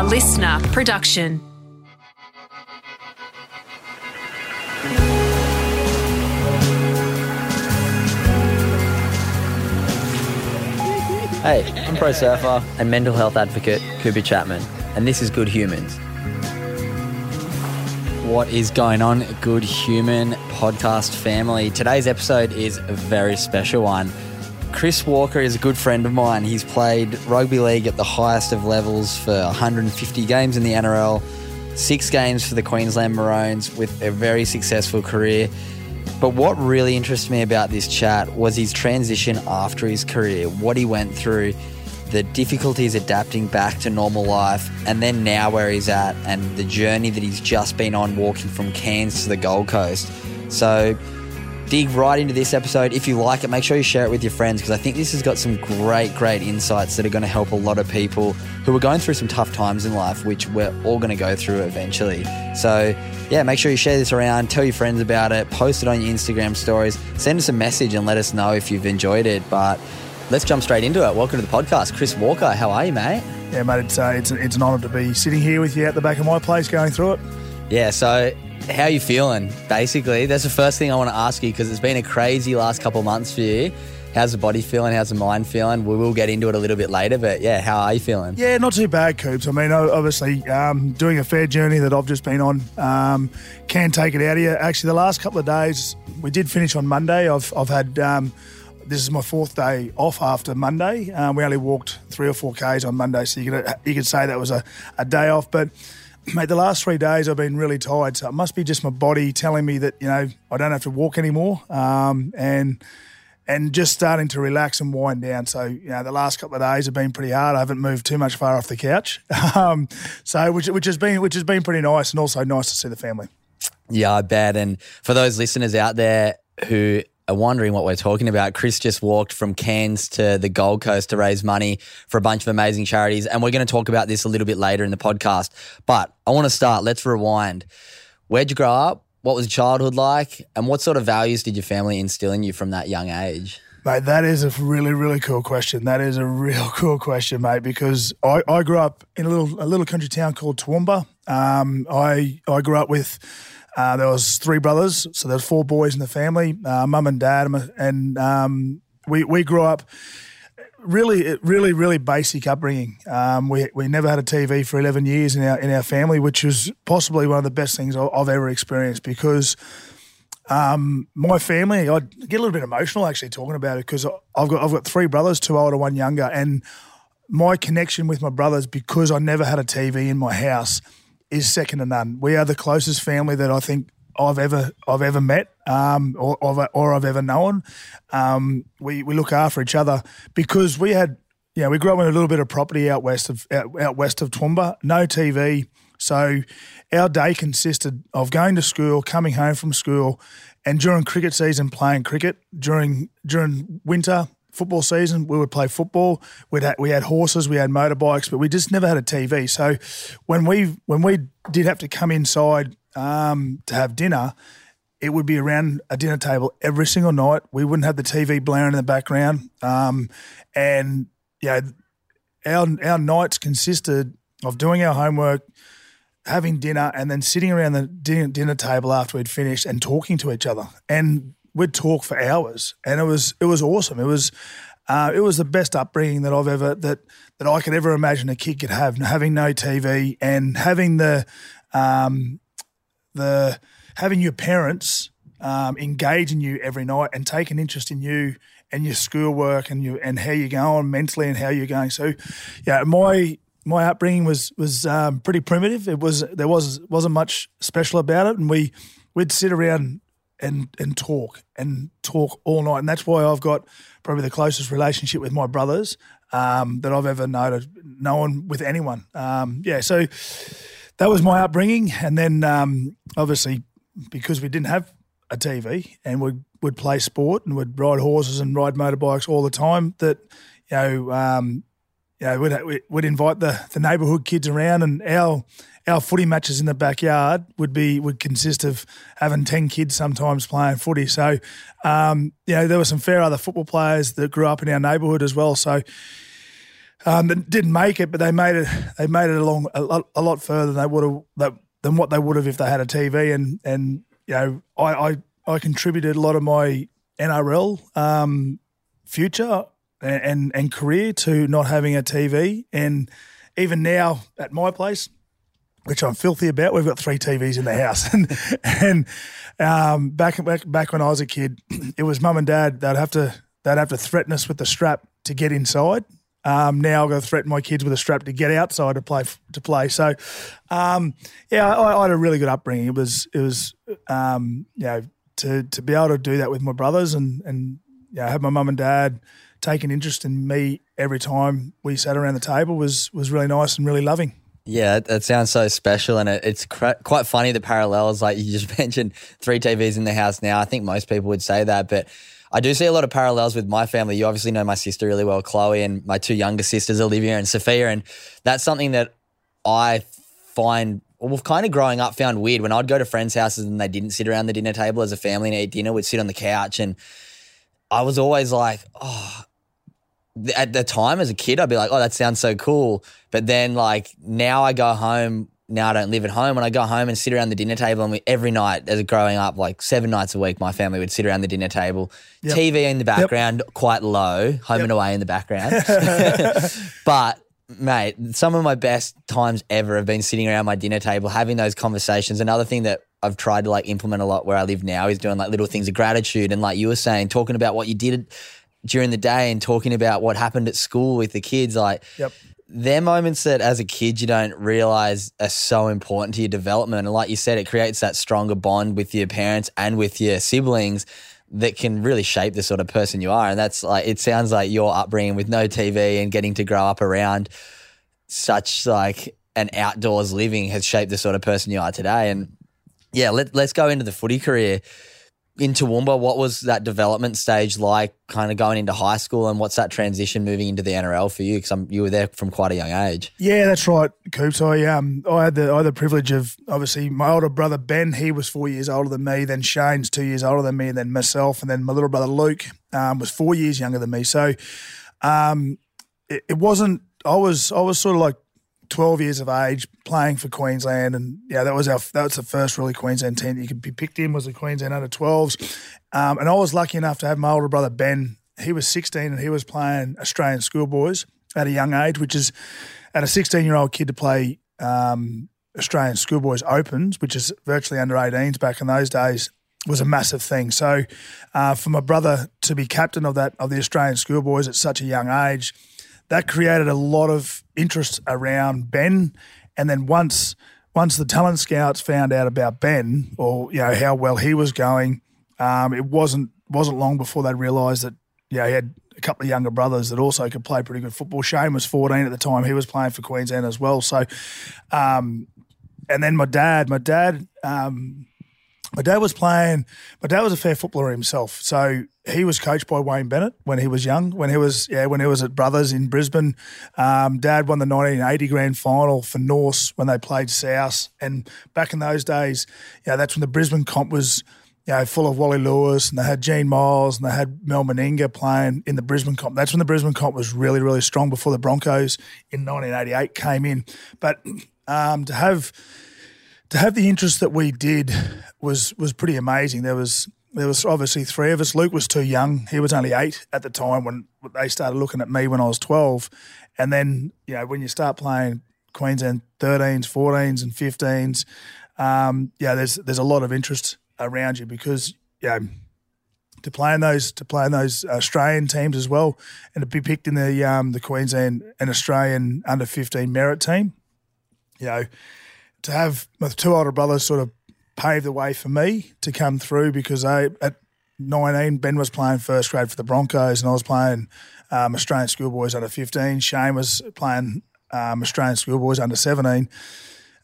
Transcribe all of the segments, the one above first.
A LiSTNR production. Hey, I'm pro surfer and mental health advocate Cooper Chapman, and this is Good Humans. What is going on, Good Human podcast family? Today's episode is a very special one. Chris Walker is a good friend of mine. He's played rugby league at the highest of levels for 150 games in the NRL, six games for the Queensland Maroons with a very successful career. But what really interested me about this chat was his transition after his career, what he went through, the difficulties adapting back to normal life, and then now where he's at, and the journey that he's just been on walking from Cairns to the Gold Coast. So, dig right into this episode. If you like it, make sure you share it with your friends because I think this has got some great, great insights that are going to help a lot of people who are going through some tough times in life, which we're all going to go through eventually. So, yeah, make sure you share this around, tell your friends about it, post it on your Instagram stories, send us a message and let us know if you've enjoyed it. But let's jump straight into it. Welcome to the podcast. Chris Walker, how are you, mate? Yeah, mate, it's, uh, it's, it's an honour to be sitting here with you at the back of my place going through it. Yeah, so how are you feeling, basically? That's the first thing I want to ask you because it's been a crazy last couple of months for you. How's the body feeling? How's the mind feeling? We will get into it a little bit later, but yeah, how are you feeling? Yeah, not too bad, Coops. I mean, obviously, um, doing a fair journey that I've just been on um, can take it out of you. Actually, the last couple of days, we did finish on Monday. I've, I've had, um, this is my fourth day off after Monday. Um, we only walked three or four Ks on Monday, so you could, you could say that was a, a day off. But mate, the last three days I've been really tired, so it must be just my body telling me that you know I don't have to walk anymore, um, and and just starting to relax and wind down. So you know, the last couple of days have been pretty hard. I haven't moved too much far off the couch, um, so which which has been which has been pretty nice, and also nice to see the family. Yeah, I bet. And for those listeners out there who are wondering what we're talking about, Chris just walked from Cairns to the Gold Coast to raise money for a bunch of amazing charities. And we're going to talk about this a little bit later in the podcast. But I want to start. Let's rewind. Where'd you grow up? What was childhood like? And what sort of values did your family instill in you from that young age? Mate, that is a really, really cool question. That is a real cool question, mate, because I, I grew up in a little a little country town called Toowoomba. Um, I I grew up with uh, there was three brothers, so there's four boys in the family, uh, mum and dad, and um, we we grew up really, really, really basic upbringing. Um, we we never had a TV for eleven years in our in our family, which was possibly one of the best things I've ever experienced because. Um, my family, I get a little bit emotional actually talking about it because I've got I've got three brothers, two older, one younger, and my connection with my brothers because I never had a TV in my house is second to none. We are the closest family that I think I've ever I've ever met um, or, or I've ever known. Um, we we look after each other because we had yeah we grew up in a little bit of property out west of out, out west of Toowoomba, no TV. So our day consisted of going to school, coming home from school, and during cricket season playing cricket. During during winter football season, we would play football. We'd ha- we had horses, we had motorbikes, but we just never had a TV. So when we when we did have to come inside um, to have dinner, it would be around a dinner table every single night. We wouldn't have the TV blaring in the background, um, and yeah, our our nights consisted of doing our homework. Having dinner and then sitting around the dinner, dinner table after we'd finished and talking to each other. And we'd talk for hours, and it was it was awesome. It was uh, it was the best upbringing that I've ever that that I could ever imagine a kid could have. Having no TV and having the um, the having your parents um, engage in you every night and take an interest in you and your schoolwork and you and how you're going mentally and how you're going. So, yeah, my my upbringing was was um, pretty primitive. It was there was wasn't much special about it, and we we'd sit around and and talk and talk all night, and that's why I've got probably the closest relationship with my brothers um, that I've ever known, known with anyone. Um, yeah, so that was my upbringing, and then um, obviously because we didn't have a TV and would would play sport and would ride horses and ride motorbikes all the time. That you know, um, you know, we'd, we'd invite the the neighbourhood kids around, and our our footy matches in the backyard would be would consist of having ten kids sometimes playing footy. So, um, you know, there were some fair other football players that grew up in our neighbourhood as well. So. Um, that didn't make it, but they made it. They made it along a lot, a lot further than they would have than what they would have if they had a TV. And and you know, I I, I contributed a lot of my NRL um, future and, and career to not having a TV. And even now at my place, which I'm filthy about. We've got three TVs in the house, and and um, back back back when I was a kid, it was mum and dad. They'd have to they'd have to threaten us with the strap to get inside. Um, now I've got to threaten my kids with a strap to get outside to play to play. So, um, yeah, I, I, had a really good upbringing. It was it was um, you know to to be able to do that with my brothers and and you know, have my mum and dad take an interest in me every time we sat around the table was was really nice and really loving. Yeah, that sounds so special, and it, it's cr- quite funny the parallels. Like you just mentioned, three TVs in the house now. I think most people would say that, but I do see a lot of parallels with my family. You obviously know my sister really well, Chloe, and my two younger sisters, Olivia and Sophia, and that's something that I find. Well, kind of growing up, found weird when I'd go to friends' houses and they didn't sit around the dinner table as a family and eat dinner. We'd sit on the couch, and I was always like, "Oh, at the time as a kid, I'd be like, oh, that sounds so cool. But then, like, now I go home. Now I don't live at home. When I go home and sit around the dinner table, and we, every night, as growing up, like seven nights a week, my family would sit around the dinner table, yep. TV in the background, yep. quite low, home yep. and away in the background. but mate, some of my best times ever have been sitting around my dinner table having those conversations. Another thing that I've tried to like implement a lot where I live now is doing like little things of gratitude and like you were saying, talking about what you did during the day and talking about what happened at school with the kids, like yep. they're moments that as a kid you don't realize are so important to your development. And like you said, it creates that stronger bond with your parents and with your siblings that can really shape the sort of person you are. And that's like it sounds like your upbringing with no TV and getting to grow up around such like an outdoors living has shaped the sort of person you are today. And yeah, let, let's go into the footy career in Toowoomba, what was that development stage like, kind of going into high school, and what's that transition moving into the NRL for you? Because you were there from quite a young age. Yeah, that's right, Coops. I um I had the I had the privilege of obviously my older brother Ben. He was four years older than me. Then Shane's two years older than me, and then myself, and then my little brother Luke um, was four years younger than me. So, um, it, it wasn't. I was I was sort of like 12 years of age playing for Queensland. And yeah, that was our that was the first really Queensland team that you could be picked in was the Queensland under 12s. Um, and I was lucky enough to have my older brother Ben. He was 16 and he was playing Australian schoolboys at a young age, which is at a 16 year old kid to play um, Australian schoolboys opens, which is virtually under 18s back in those days was a massive thing. So, uh, for my brother to be captain of that of the Australian schoolboys at such a young age, that created a lot of interest around Ben. And then once once the talent scouts found out about Ben or you know how well he was going, um, it wasn't wasn't long before they realised that yeah he had a couple of younger brothers that also could play pretty good football. Shane was 14 at the time; he was playing for Queensland as well. So, um, and then my dad, my dad. Um, my dad was playing. My dad was a fair footballer himself, so he was coached by Wayne Bennett when he was young. When he was yeah, when he was at Brothers in Brisbane, um, Dad won the 1980 grand final for Norths when they played South. And back in those days, yeah, that's when the Brisbane comp was you know, full of Wally Lewis and they had Gene Miles and they had Mal Meninga playing in the Brisbane comp. That's when the Brisbane comp was really, really strong before the Broncos in 1988 came in. But um, to have to have the interest that we did was was pretty amazing. There was there was obviously three of us. Luke was too young; he was only eight at the time when they started looking at me when I was twelve. And then you know when you start playing Queensland 13s, 14s, and 15s, um, yeah, there's there's a lot of interest around you because yeah. to play in those to play in those Australian teams as well, and to be picked in the um, the Queensland and Australian under fifteen merit team, you know, to have my two older brothers sort of paved the way for me to come through because I at 19 Ben was playing first grade for the Broncos and I was playing um, Australian schoolboys under 15. Shane was playing um, Australian schoolboys under 17.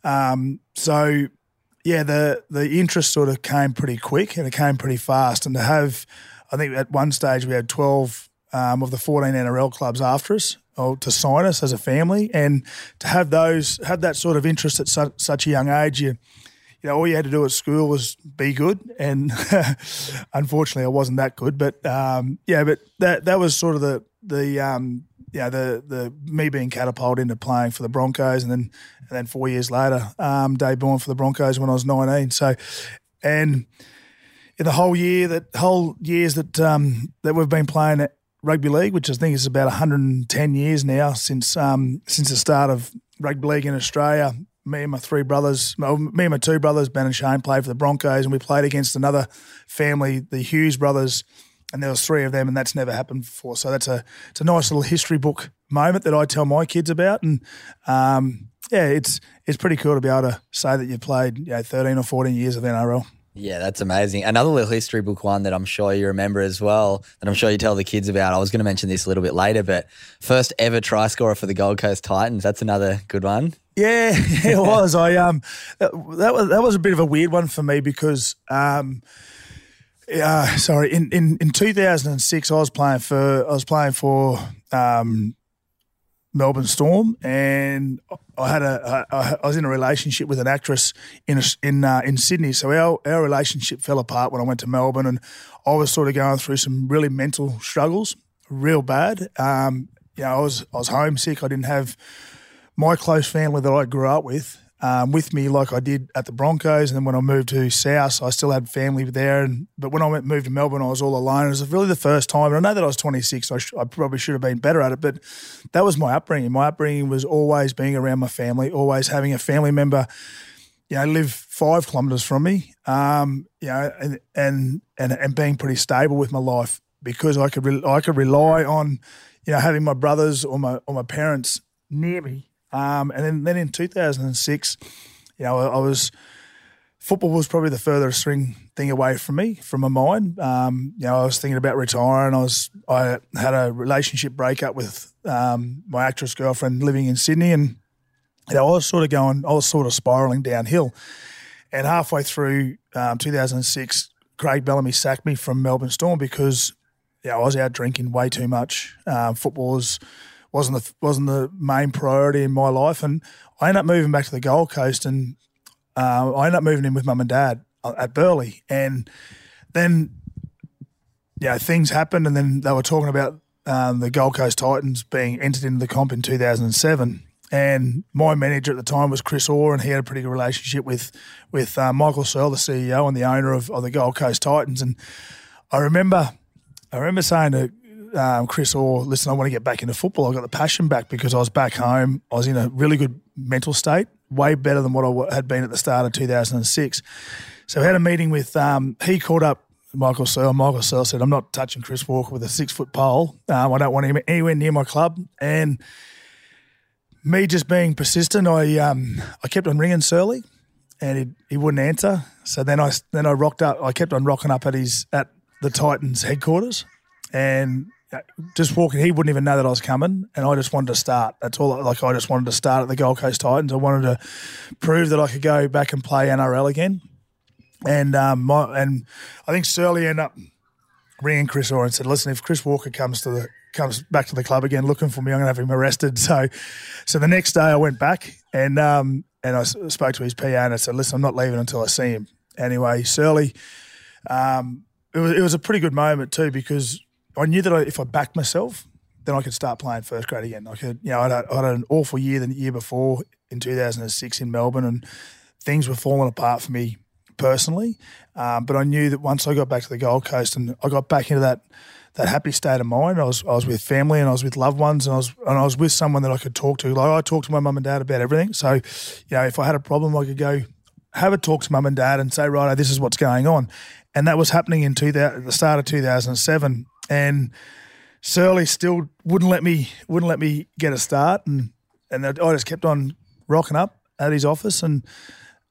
Um, so yeah, the the interest sort of came pretty quick and it came pretty fast. And to have, I think at one stage we had 12 um, of the 14 NRL clubs after us to sign us as a family, and to have those have that sort of interest at su- such a young age, you you know all you had to do at school was be good, and unfortunately I wasn't that good, but um, yeah, but that that was sort of the the um, yeah the the me being catapulted into playing for the Broncos, and then and then four years later, um, debuting for the Broncos when I was nineteen. So, and in the whole year that whole years that um, that we've been playing rugby league, which I think is about 110 years now since um, since the start of rugby league in Australia. Me and my three brothers, me and my two brothers, Ben and Shane, played for the Broncos, and we played against another family, the Hughes brothers, and there was three of them, and that's never happened before. So that's a it's a nice little history book moment that I tell my kids about, and um, yeah, it's it's pretty cool to be able to say that you played you know, 13 or 14 years of NRL. Yeah, that's amazing. Another little history book one that I'm sure you remember as well, that I'm sure you tell the kids about. I was going to mention this a little bit later, but first ever try scorer for the Gold Coast Titans. That's another good one. Yeah, it was. I um, that, that, was that was a bit of a weird one for me because um, uh, sorry, in, in in 2006 I was playing for I was playing for um Melbourne Storm, and I had a I, I was in a relationship with an actress in in uh, in Sydney. So our our relationship fell apart when I went to Melbourne, and I was sort of going through some really mental struggles, real bad. Um, you know, I was I was homesick. I didn't have my close family that I grew up with um, with me like I did at the Broncos. And then when I moved to South, I still had family there. And But when I went, moved to Melbourne, I was all alone. It was really the first time. And I know that I was 26, so I, sh- I probably should have been better at it. But that was my upbringing. My upbringing was always being around my family, always having a family member you know, live five kilometres from me, um, you know, and, and and and being pretty stable with my life because I could re- I could rely on, you know, having my brothers or my or my parents near me um, and then, then in 2006, you know, I, I, was football was probably the furthest thing thing away from me, from my mind. Um, you know, I was thinking about retiring. I was I had a relationship breakup with um, my actress girlfriend living in Sydney, and you know, I was sort of going, I was sort of spiraling downhill. And halfway through um, 2006, Craig Bellamy sacked me from Melbourne Storm because you know, I was out drinking way too much. Um, football was wasn't the wasn't the main priority in my life. And I ended up moving back to the Gold Coast, and uh, I ended up moving in with mum and dad uh, at Burleigh. And then, yeah, things happened, and then they were talking about um, the Gold Coast Titans being entered into the comp in 2007. And my manager at the time was Chris Orr, and he had a pretty good relationship with with uh, Michael Searle, the CEO and the owner of, of the Gold Coast Titans. And I remember, I remember saying to um, Chris Orr, listen, I want to get back into football. I got the passion back because I was back home. I was in a really good mental state, way better than what I had been at the start of 2006. So I had a meeting with, um, he called up Michael Searle. Michael Searle said, I'm not touching Chris Walker with a six foot pole. Um, I don't want him anywhere near my club. And me just being persistent, I um, I kept on ringing Surly and he, he wouldn't answer. So then I then I rocked up. I kept on rocking up at his at the Titans headquarters, and just walking, he wouldn't even know that I was coming, and I just wanted to start. That's all. Like I just wanted to start at the Gold Coast Titans. I wanted to prove that I could go back and play NRL again. And um, my, and I think Surly ended up ringing Chris Orr and said, "Listen, if Chris Walker comes to the comes back to the club again looking for me, I'm going to have him arrested." So, so the next day I went back and um, and I spoke to his PA and I said, "Listen, I'm not leaving until I see him." Anyway, Surly, um, it was it was a pretty good moment too because I knew that I, if I backed myself, then I could start playing first grade again. I could, you know, I had, had an awful year the year before in 2006 in Melbourne, and things were falling apart for me personally. Um, but I knew that once I got back to the Gold Coast and I got back into that that happy state of mind, I was I was with family and I was with loved ones and I was and I was with someone that I could talk to. Like I talked to my mum and dad about everything. So, you know, if I had a problem, I could go have a talk to mum and dad and say, right, this is what's going on. And that was happening in 2000, the start of 2007 and Surly still wouldn't let me wouldn't let me get a start, and and I just kept on rocking up at his office, and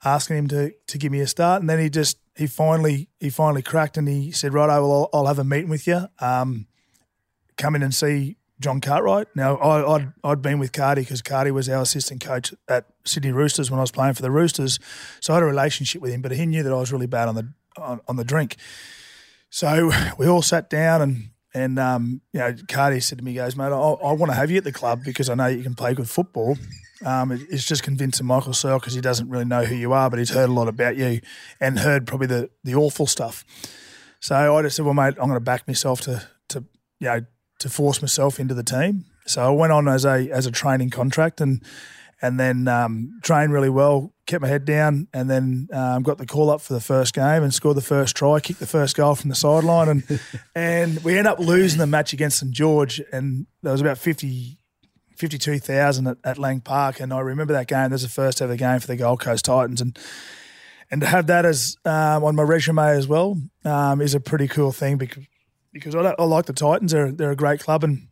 asking him to to give me a start, and then he just he finally he finally cracked and he said, "Right, I'll, I'll have a meeting with you. Um, come in and see John Cartwright." Now, I, I'd I'd been with Cardi because Cardi was our assistant coach at Sydney Roosters when I was playing for the Roosters, so I had a relationship with him. But he knew that I was really bad on the on, on the drink, so we all sat down and. And um, you know, Cardi said to me, "Goes, mate, I, I want to have you at the club because I know you can play good football. Um, it- it's just convincing Michael Searle because he doesn't really know who you are, but he's heard a lot about you and heard probably the, the awful stuff. So I just said, well, mate, I'm going to back myself to to you know to force myself into the team. So I went on as a as a training contract and and then um, trained really well, kept my head down, and then um, got the call up for the first game and scored the first try, kicked the first goal from the sideline, and and we ended up losing the match against St George, and there was about 50, 52,000 at, at Lang Park, and I remember that game. That was the first ever game for the Gold Coast Titans, and and to have that as um, on my resume as well um, is a pretty cool thing because because I, I like the Titans. They're they're a great club, and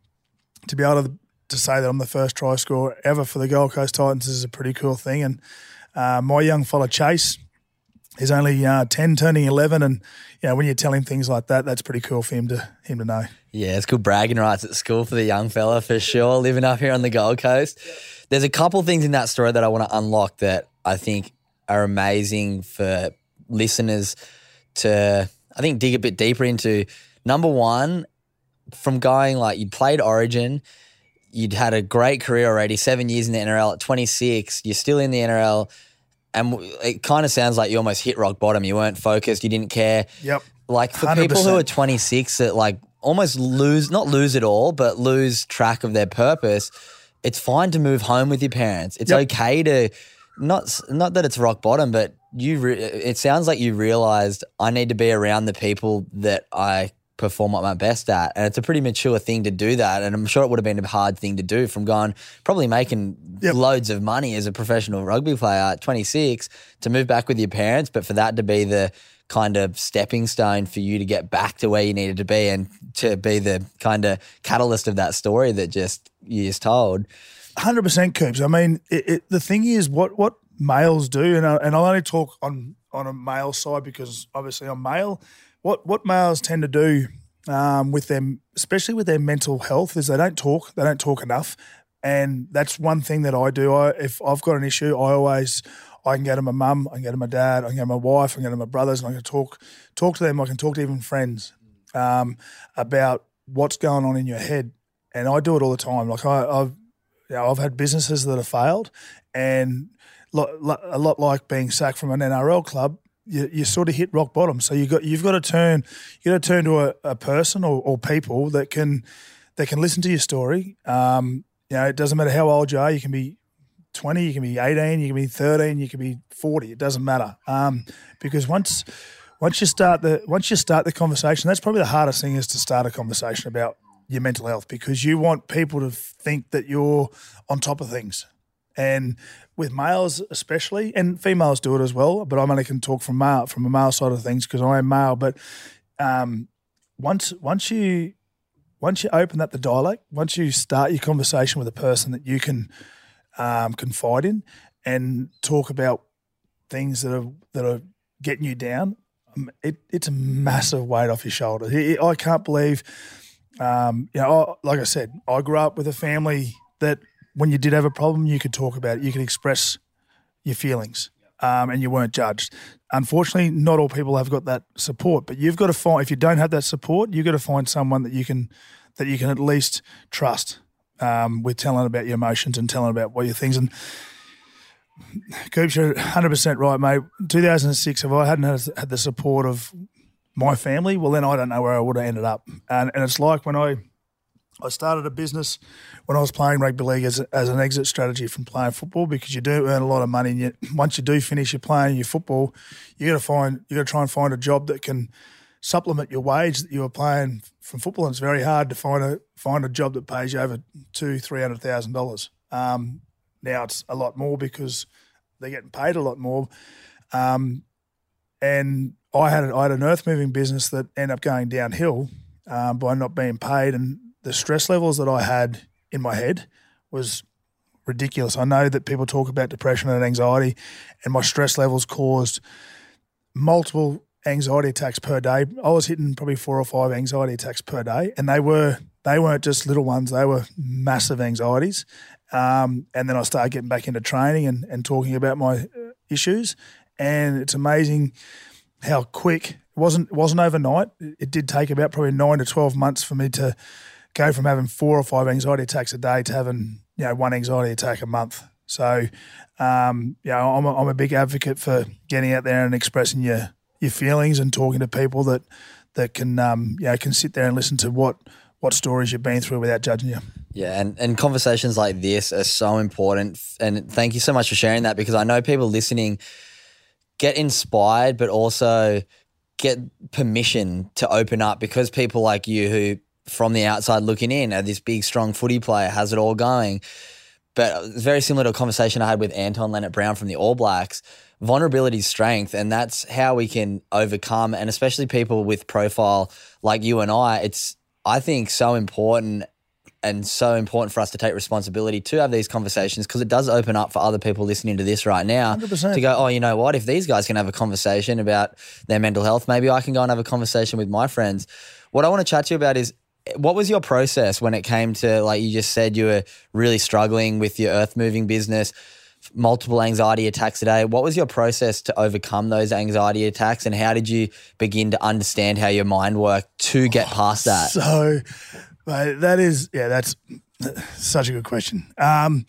to be able to to say that I'm the first try scorer ever for the Gold Coast Titans is a pretty cool thing. And uh, my young fella Chase is only uh, ten, turning eleven, and you know when you tell him things like that, that's pretty cool for him to him to know. Yeah, it's good bragging rights at school for the young fella for sure, living up here on the Gold Coast. There's a couple things in that story that I want to unlock that I think are amazing for listeners to, I think, dig a bit deeper into. Number one, from going like you played Origin, you'd had a great career already, seven years in the NRL at 26, you're still in the NRL, and it kind of sounds like you almost hit rock bottom. You weren't focused, you didn't care Yep. like for people who are 26 that like almost lose not lose it all but lose track of their purpose it's fine to move home with your parents it's Yep. okay to not not that it's rock bottom but you re- it sounds like you realized i need to be around the people that i perform at my best at and it's a pretty mature thing to do that and i'm sure it would have been a hard thing to do from going probably making Yep. loads of money as a professional rugby player at 26 to move back with your parents but for that to be the kind of stepping stone for you to get back to where you needed to be and to be the kind of catalyst of that story that just you just told. Hundred percent, Coops. I mean, it, it, the thing is, what what males do, and I, and I'll only talk on on a male side because obviously I'm male. What what males tend to do um, with them, especially with their mental health, is they don't talk. They don't talk enough, and that's one thing that I do. I if I've got an issue, I always I can go to my mum, I can go to my dad, I can go to my wife, I can go to my brothers, and I can talk talk to them. I can talk to even friends um, about what's going on in your head, and I do it all the time. Like I, I've you know, I've had businesses that have failed, and lo- lo- a lot like being sacked from an NRL club, you, you sort of hit rock bottom. So you got you've got to turn you got to turn to a, a person or, or people that can that can listen to your story. Um, you know, it doesn't matter how old you are. You can be twenty, you can be eighteen, you can be thirteen, you can be forty. It doesn't matter um, because once once you start the once you start the conversation, that's probably the hardest thing is to start a conversation about your mental health because you want people to think that you're on top of things. And with males especially, and females do it as well, but I'm only can talk from male from a male side of things because I am male. But um, once once you once you open up the dialogue, once you start your conversation with a person that you can um, confide in and talk about things that are that are getting you down, um, it, it's a massive weight off your shoulders. It- I can't believe, um, you know, I, like I said, I grew up with a family that when you did have a problem, you could talk about it, you could express your feelings, um, and you weren't judged. Unfortunately, not all people have got that support, but you've got to find if you don't have that support, you've got to find someone that you can that you can at least trust um, with telling about your emotions and telling about what your things and. Coops, you're 100% right, mate. 2006, if I hadn't had, had the support of my family, well, then I don't know where I would have ended up. And, and it's like when I I started a business when I was playing rugby league as, as an exit strategy from playing football because you do earn a lot of money. And you, once you do finish your playing your football, you got to find you got to try and find a job that can supplement your wage that you were playing from football. And it's very hard to find a find a job that pays you over two three hundred thousand dollars. Um, now it's a lot more because they're getting paid a lot more. Um, and I had I had an earth moving business that ended up going downhill um, by not being paid, and the stress levels that I had in my head was ridiculous. I know that people talk about depression and anxiety, and my stress levels caused multiple anxiety attacks per day. I was hitting probably four or five anxiety attacks per day, and they were they weren't just little ones; they were massive anxieties. Um, and then I started getting back into training and, and talking about my uh, issues, and it's amazing how quick it wasn't it wasn't overnight. It did take about probably nine to twelve months for me to go from having four or five anxiety attacks a day to having you know one anxiety attack a month. So, um, know, I'm a, I'm a big advocate for getting out there and expressing your your feelings and talking to people that that can um, you know can sit there and listen to what what stories you've been through without judging you. Yeah, and, and conversations like this are so important. And thank you so much for sharing that because I know people listening get inspired, but also get permission to open up because people like you who from the outside looking in at this big strong footy player has it all going but it's very similar to a conversation I had with Anton Lienert-Brown from the All Blacks. Vulnerability is strength, and that's how we can overcome. And especially people with profile like you and I, it's I think so important and so important for us to take responsibility to have these conversations because it does open up for other people listening to this right now 100%. to go, oh, you know what? If these guys can have a conversation about their mental health, maybe I can go and have a conversation with my friends. What I want to chat to you about is what was your process when it came to like you just said you were really struggling with your earth moving business multiple anxiety attacks a day what was your process to overcome those anxiety attacks and how did you begin to understand how your mind worked to get past that So, mate, that is yeah, that's such a good question. Um,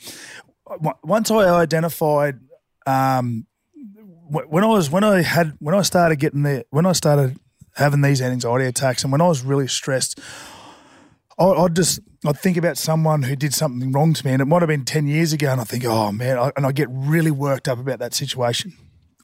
once I identified um, wh- when I was when I had when I started getting the when I started having these anxiety attacks and when I was really stressed, I'd just I'd think about someone who did something wrong to me, and it might have been ten years ago, and I think, oh man, I, and I get really worked up about that situation.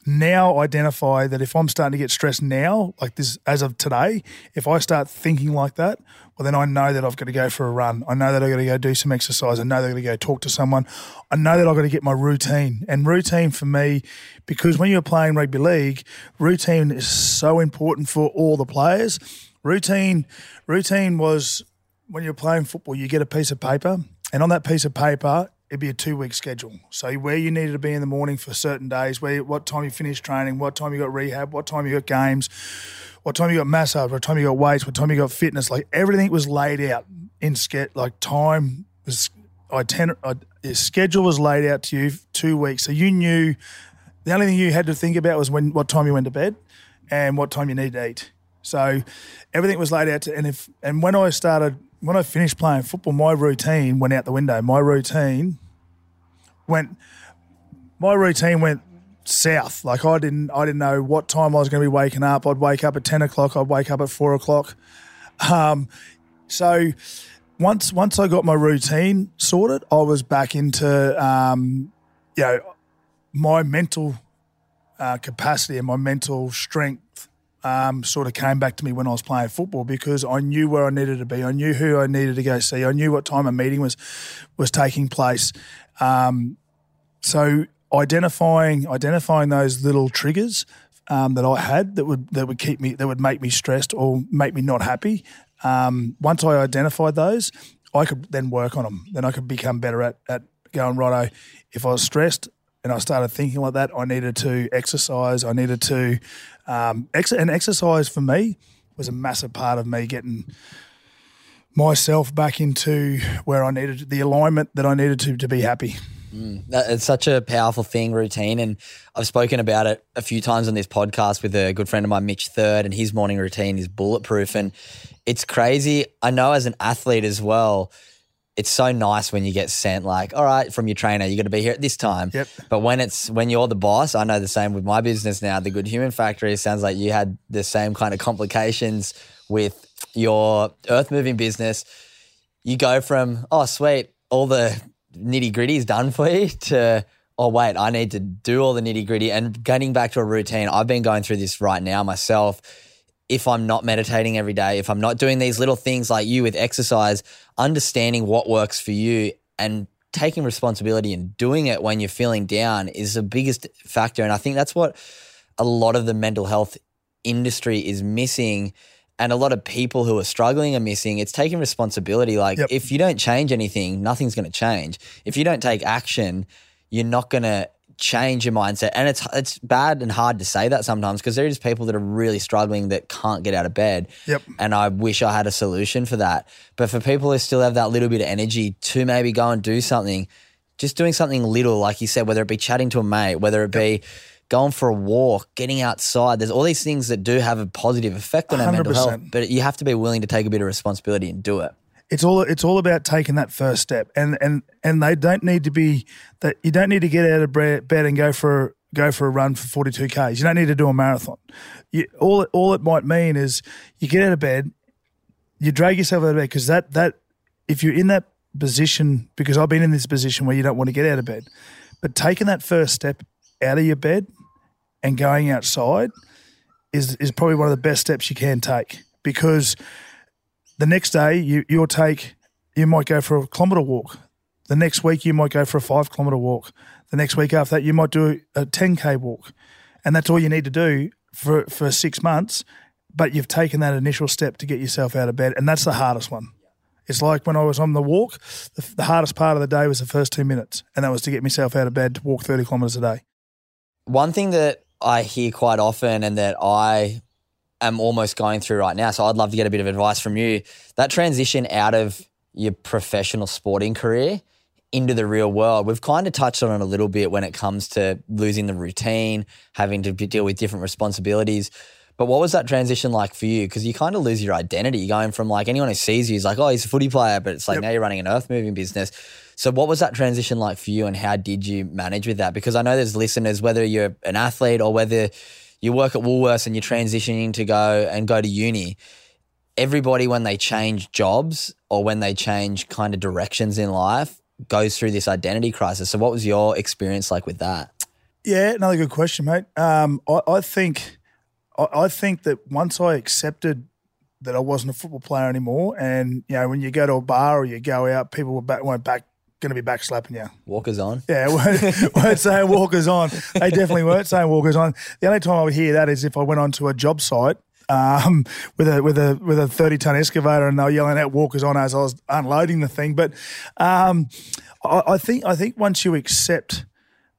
Now identify that if I'm starting to get stressed now, like this as of today, if I start thinking like that, well then I know that I've got to go for a run. I know that I've got to go do some exercise. I know that I've got to go talk to someone. I know that I've got to get my routine. And routine for me, because when you're playing rugby league, routine is so important for all the players. Routine, routine was when you're playing football, you get a piece of paper, and on that piece of paper, it'd be a two week schedule. So where you needed to be in the morning for certain days, where what time you finished training, what time you got rehab, what time you got games, what time you got massage, what time you got weights, what time you got fitness. Like everything was laid out in ske- like time was itinerary, uh, your schedule was laid out to you two weeks, so you knew the only thing you had to think about was when what time you went to bed and what time you need to eat. So everything was laid out to, and if and when I started when I finished playing football, my routine went out the window. My routine went my routine went south. Like I didn't I didn't know what time I was going to be waking up. I'd wake up at ten o'clock. I'd wake up at four o'clock. Um, so once once I got my routine sorted, I was back into um, you know my mental uh, capacity and my mental strength um, sort of came back to me when I was playing football because I knew where I needed to be. I knew who I needed to go see. I knew what time a meeting was was taking place. Um, so identifying identifying those little triggers um, that I had that would that would keep me that would make me stressed or make me not happy. Um, once I identified those, I could then work on them. Then I could become better at at going righto. If I was stressed and I started thinking like that, I needed to exercise. I needed to um, ex- and exercise for me was a massive part of me getting myself back into where I needed the alignment that I needed to to be happy. That- It's such a powerful thing, routine. And I've spoken about it a few times on this podcast with a good friend of mine, Mitch Third, and his morning routine is bulletproof. And it's crazy. I know as an athlete as well, it's so nice when you get sent like, all right, from your trainer, you're going to be here at this time. Yep. But when it's when you're the boss, I know the same with my business now, the Good Human Factory. It sounds like you had the same kind of complications with your earth moving business. You go from, oh, sweet, all the nitty gritty is done for you to, oh, wait, I need to do all the nitty gritty and getting back to a routine. I've been going through this right now myself. If I'm not meditating every day, if I'm not doing these little things like you with exercise, understanding what works for you and taking responsibility and doing it when you're feeling down is the biggest factor. And I think that's what a lot of the mental health industry is missing and a lot of people who are struggling are missing. It's taking responsibility. Like Yep. if you don't change anything, nothing's going to change. If you don't take action, you're not going to change your mindset. And it's it's bad and hard to say that sometimes because there is people that are really struggling that can't get out of bed. Yep. And I wish I had a solution for that. But for people who still have that little bit of energy to maybe go and do something, just doing something little, like you said, whether it be chatting to a mate, whether it be going for a walk, getting outside. There's all these things that do have a positive effect on our mental health, but you have to be willing to take a bit of responsibility and do it. It's all it's all about taking that first step. And and and they don't need to be that you don't need to get out of bed and go for go for a run for 42 k's. You don't need to do a marathon. You, all it, all it might mean is you get out of bed you drag yourself out of bed because that that if you're in that position because I've been in this position where you don't want to get out of bed but taking that first step out of your bed and going outside is is probably one of the best steps you can take. Because the next day you you'll take you might go for a kilometre walk. The next week you might go for a five kilometre walk. The next week after that you might do a ten k walk, and that's all you need to do for for six months. But you've taken that initial step to get yourself out of bed, and that's the hardest one. It's like when I was on the walk, the, the hardest part of the day was the first two minutes, and that was to get myself out of bed to walk thirty kilometres a day. One thing that I hear quite often and that I am almost going through right now, so I'd love to get a bit of advice from you. That transition out of your professional sporting career into the real world, we've kind of touched on it a little bit when it comes to losing the routine, having to deal with different responsibilities. But what was that transition like for you? Because you kind of lose your identity. You're going from like anyone who sees you is like, oh, he's a footy player, but it's like Yep. now you're running an earth moving business. So what was that transition like for you and how did you manage with that? Because I know there's listeners, whether you're an athlete or whether you work at Woolworths and you're transitioning to go and go to uni, everybody when they change jobs or when they change kind of directions in life goes through this identity crisis. So what was your experience like with that? Yeah, another good question, mate. Um, I, I think, I, I think that once I accepted that I wasn't a football player anymore, and you know, when you go to a bar or you go out, people were back, weren't back, going to be back slapping you. Walkers on. Yeah, weren't, weren't saying walkers on. They definitely weren't saying walkers on. The only time I would hear that is if I went onto a job site um, with a with a with a thirty ton excavator and they were yelling out walkers on as I was unloading the thing. But um, I, I think I think once you accept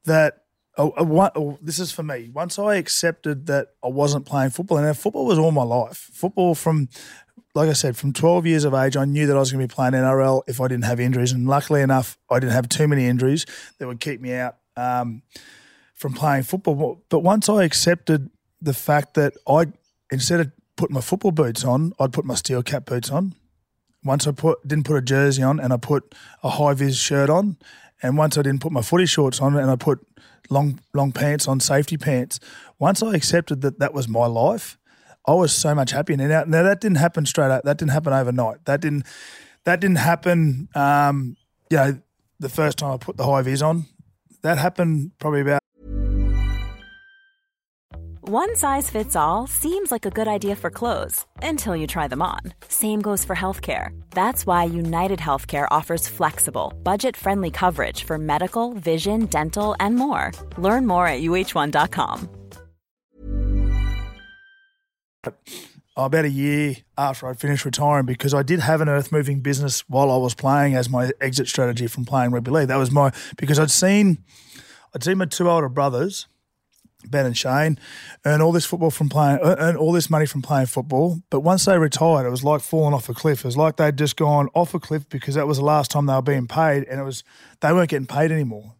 that. Oh, uh, one, oh, this is for me. Once I accepted that I wasn't playing football, and football was all my life. Football from like I said, from 12 years of age, I knew that I was going to be playing NRL if I didn't have injuries. And luckily enough, I didn't have too many injuries that would keep me out um, from playing football. But once I accepted the fact that I, instead of putting my football boots on, I'd put my steel cap boots on. Once I put didn't put a jersey on and I put a high vis shirt on, and once I didn't put my footy shorts on and I put long long pants on, safety pants. Once I accepted that that was my life, I was so much happier. Now, now that didn't happen straight up. That didn't happen overnight. That didn't. That didn't happen. Um, you know, the first time I put the high vis on, that happened probably about One size fits all seems like a good idea for clothes until you try them on. Same goes for healthcare. That's why United Healthcare offers flexible, budget friendly coverage for medical, vision, dental, and more. Learn more at uhone.com. about a year after I'd finished retiring because I did have an earth moving business while I was playing as my exit strategy from playing rugby league. That was my because I'd seen I'd seen my two older brothers, Ben and Shane, earn all this football from playing earn all this money from playing football. But once they retired, it was like falling off a cliff. It was like they'd just gone off a cliff because that was the last time they were being paid, and it was they weren't getting paid anymore.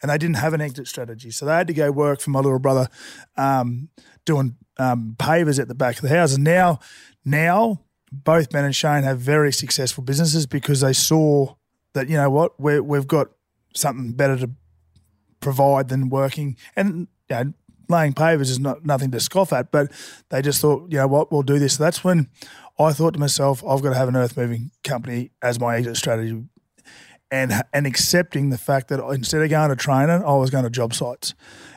And they didn't have an exit strategy, so they had to go work for my little brother, um, doing um, pavers at the back of the house. And now, now both Ben and Shane have very successful businesses because they saw that you know what we we've got something better to provide than working and you know, laying pavers is not nothing to scoff at. But they just thought, you know what, we'll do this. So that's when I thought to myself, I've got to have an earth moving company as my exit strategy. And, and accepting the fact that instead of going to training, I was going to job sites.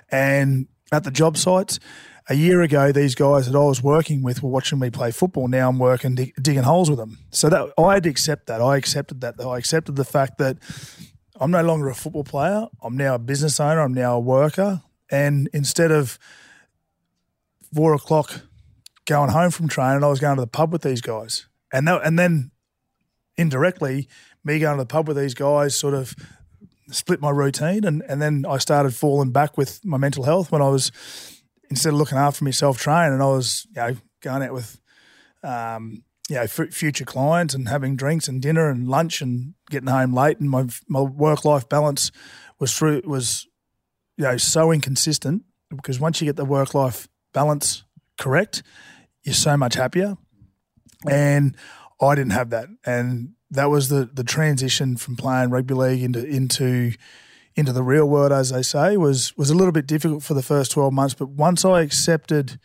And at the job sites, a year ago, these guys that I was working with were watching me play football. Now I'm working dig, digging holes with them. So that I had to accept that. I accepted that. I accepted the fact that I'm no longer a football player. I'm now a business owner. I'm now a worker. And instead of four o'clock going home from training, I was going to the pub with these guys, and that, and then indirectly, me going to the pub with these guys sort of split my routine, and and then I started falling back with my mental health when I was instead of looking after myself training, and I was you know going out with. Um, you know, f- future clients and having drinks and dinner and lunch and getting home late, and my my work life balance was through was you know so inconsistent because once you get the work life balance correct, you're so much happier. And I didn't have that, and that was the the transition from playing rugby league into into into the real world, as they say, was was a little bit difficult for the first twelve months. But once I accepted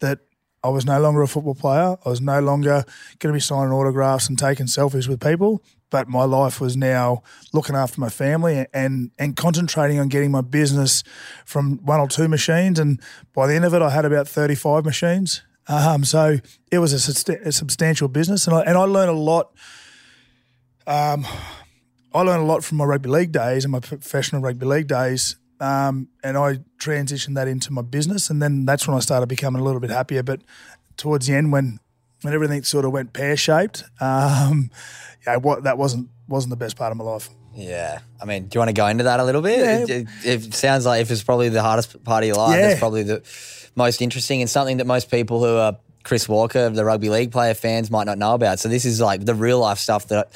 that I was no longer a football player, I was no longer going to be signing autographs and taking selfies with people, but my life was now looking after my family and and concentrating on getting my business from one or two machines. And by the end of it, I had about thirty five machines. Um, so it was a, a substantial business, and I, and I learned a lot. Um, I learned a lot from my rugby league days and my professional rugby league days, um, and I transitioned that into my business, and then that's when I started becoming a little bit happier. But towards the end, when when everything sort of went pear shaped, um, yeah, what that wasn't wasn't the best part of my life. Yeah, I mean, do you want to go into that a little bit? Yeah. It, it, it sounds like if it's probably the hardest part of your life, Yeah. it's probably the most interesting and something that most people who are Chris Walker, the rugby league player fans, might not know about. So this is like the real life stuff that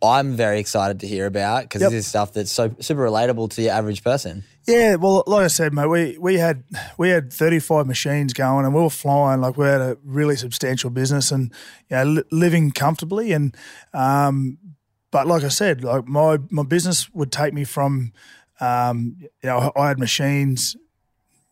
I'm very excited to hear about because Yep. this is stuff that's so super relatable to your average person. Yeah, well, like I said, mate, we, we had we had thirty five machines going, and we were flying like we had a really substantial business, and you know, li- living comfortably. And um, but like I said, like my my business would take me from, um, you know, I had machines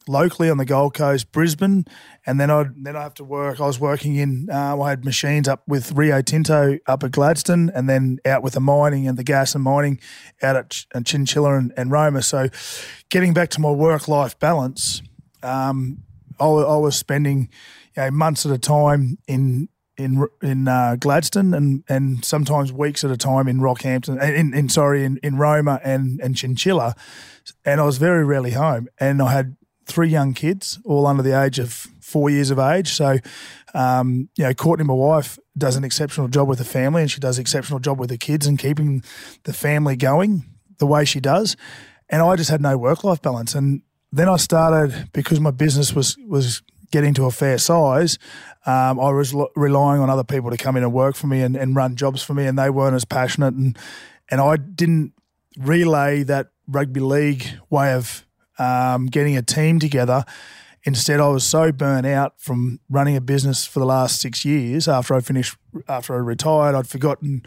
locally on the Gold Coast, Brisbane, and then I then I have to work. I was working in. Uh, I had machines up with Rio Tinto up at Gladstone, and then out with the mining and the gas and mining out at Ch- at Chinchilla and, and Roma. So, getting back to my work life balance, um, I, I was spending you know, months at a time in. In in uh, Gladstone and, and sometimes weeks at a time in Rockhampton, in, in sorry in, in Roma and, and Chinchilla, and I was very rarely home. And I had three young kids, all under the age of four years of age. So, um, you know, Courtney, my wife, does an exceptional job with the family, and she does an exceptional job with the kids and keeping the family going the way she does. And I just had no work life balance. And then I started because my business was was getting to a fair size. Um, I was lo- relying on other people to come in and work for me and, and run jobs for me, and they weren't as passionate. And and I didn't relay that rugby league way of um, getting a team together. Instead, I was so burnt out from running a business for the last six years. After I finished, after I retired, I'd forgotten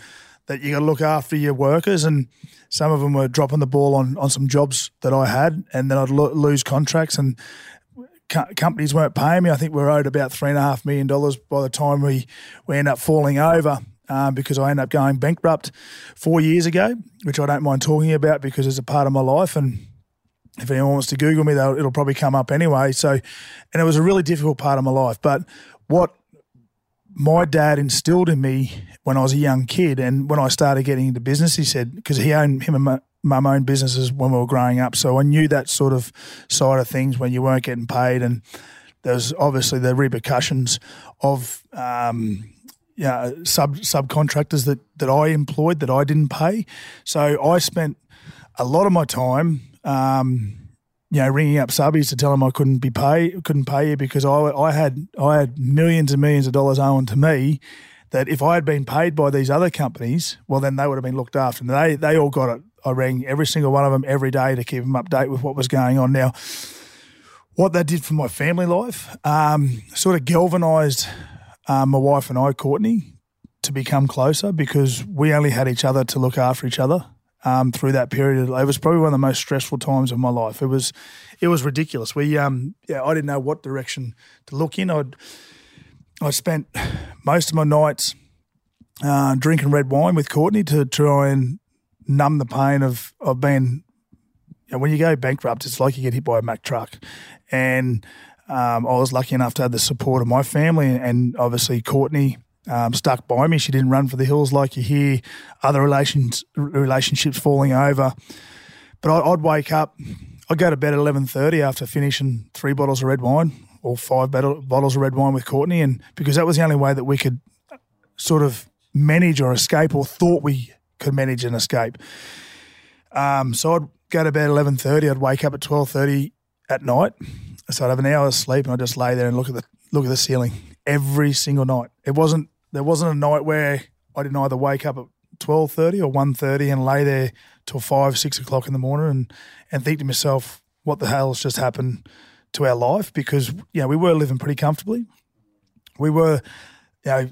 that you got to look after your workers, and some of them were dropping the ball on on some jobs that I had, and then I'd lo- lose contracts and co- companies weren't paying me. I think we were owed about three and a half million dollars by the time we we end up falling over. Um, because I ended up going bankrupt four years ago, which I don't mind talking about because it's a part of my life. And if anyone wants to Google me, they'll, it'll probably come up anyway. So, and it was a really difficult part of my life. But what my dad instilled in me when I was a young kid, and when I started getting into business, he said because he owned him and my mum owned businesses when we were growing up, so I knew that sort of side of things when you weren't getting paid, and there was obviously the repercussions of. Um, yeah, sub subcontractors that, that I employed that I didn't pay. So I spent a lot of my time, um, you know, ringing up subbies to tell them I couldn't be pay couldn't pay you because I, I had I had millions and millions of dollars owing to me. That if I had been paid by these other companies, well, then they would have been looked after. And they they all got it. I rang every single one of them every day to keep them update with what was going on. Now, what that did for my family life, um, sort of galvanised um, my wife and I, Courtney, to become closer because we only had each other to look after each other um, through that period. It was probably one of the most stressful times of my life. It was, it was ridiculous. We, um, yeah, I didn't know what direction to look in. I'd, I spent most of my nights uh, drinking red wine with Courtney to try and numb the pain of of being. You know, when you go bankrupt, it's like you get hit by a Mack truck, and um, I was lucky enough to have the support of my family and obviously Courtney um, stuck by me. She didn't run for the hills like you hear other relations relationships falling over. But I, I'd wake up, I'd go to bed at eleven thirty after finishing three bottles of red wine or five bottle, bottles of red wine with Courtney, and because that was the only way that we could sort of manage or escape, or thought we could manage and escape. Um, so I'd go to bed at eleven thirty. I'd wake up at twelve thirty at night. So I'd have an hour's sleep, and I'd just lay there and look at the look at the ceiling every single night. It wasn't there wasn't a night where I didn't either wake up at twelve thirty or 1.30 and lay there till five six o'clock in the morning and and think to myself, what the hell's just happened to our life? Because you know we were living pretty comfortably. We were, you know,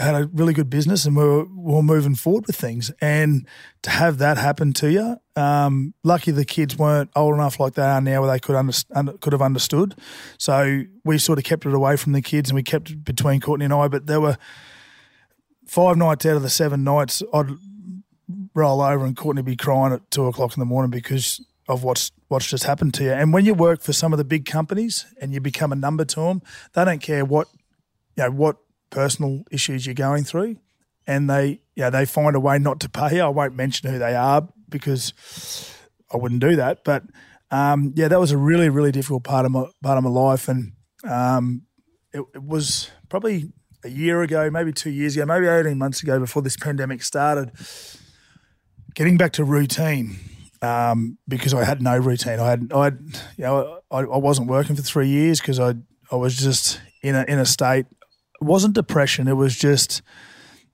had a really good business and we were, we were moving forward with things. And to have that happen to you, um, lucky the kids weren't old enough like they are now where they could under, could have understood. So we sort of kept it away from the kids and we kept it between Courtney and I. But there were five nights out of the seven nights, I'd roll over and Courtney be crying at two o'clock in the morning because of what's what's just happened to you. And when you work for some of the big companies and you become a number to them, they don't care what you know what personal issues you're going through, and they yeah they find a way not to pay. I won't mention who they are because I wouldn't do that. But um, yeah, that was a really really difficult part of my part of my life, and um, it, it was probably a year ago, maybe two years ago, maybe eighteen months ago, before this pandemic started. Getting back to routine. Um, because I had no routine. I had, I, had, you know, I, I wasn't working for three years because I, I was just in a in a state wasn't depression. It was just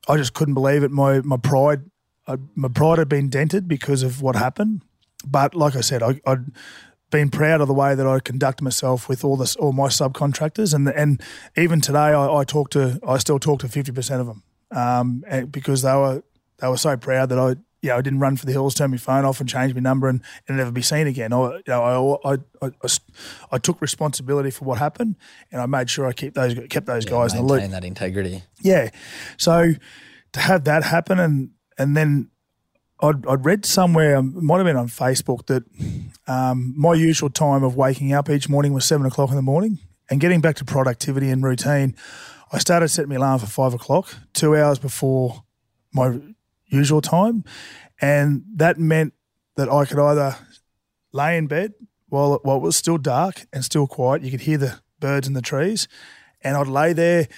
I just couldn't believe it. My my pride, I, my pride had been dented because of what happened. But like I said, I, I'd been proud of the way that I conduct myself with all this, all my subcontractors, and and even today, I, I talk to, I still talk to fifty percent of them, um, because they were they were so proud that I you know, I didn't run for the hills, turn my phone off, and change my number, and, and never be seen again. I, you know, I, I, I, I, took responsibility for what happened, and I made sure I kept those kept those yeah, guys in the loop. Maintain that integrity. Yeah. So to have that happen, and and then I'd, I'd read somewhere, um, it might have been on Facebook, that um, my usual time of waking up each morning was seven o'clock in the morning, and getting back to productivity and routine. I started setting my alarm for five o'clock, two hours before my usual time. And that meant that I could either lay in bed while it, while it was still dark and still quiet. You could hear the birds in the trees. And I'd lay there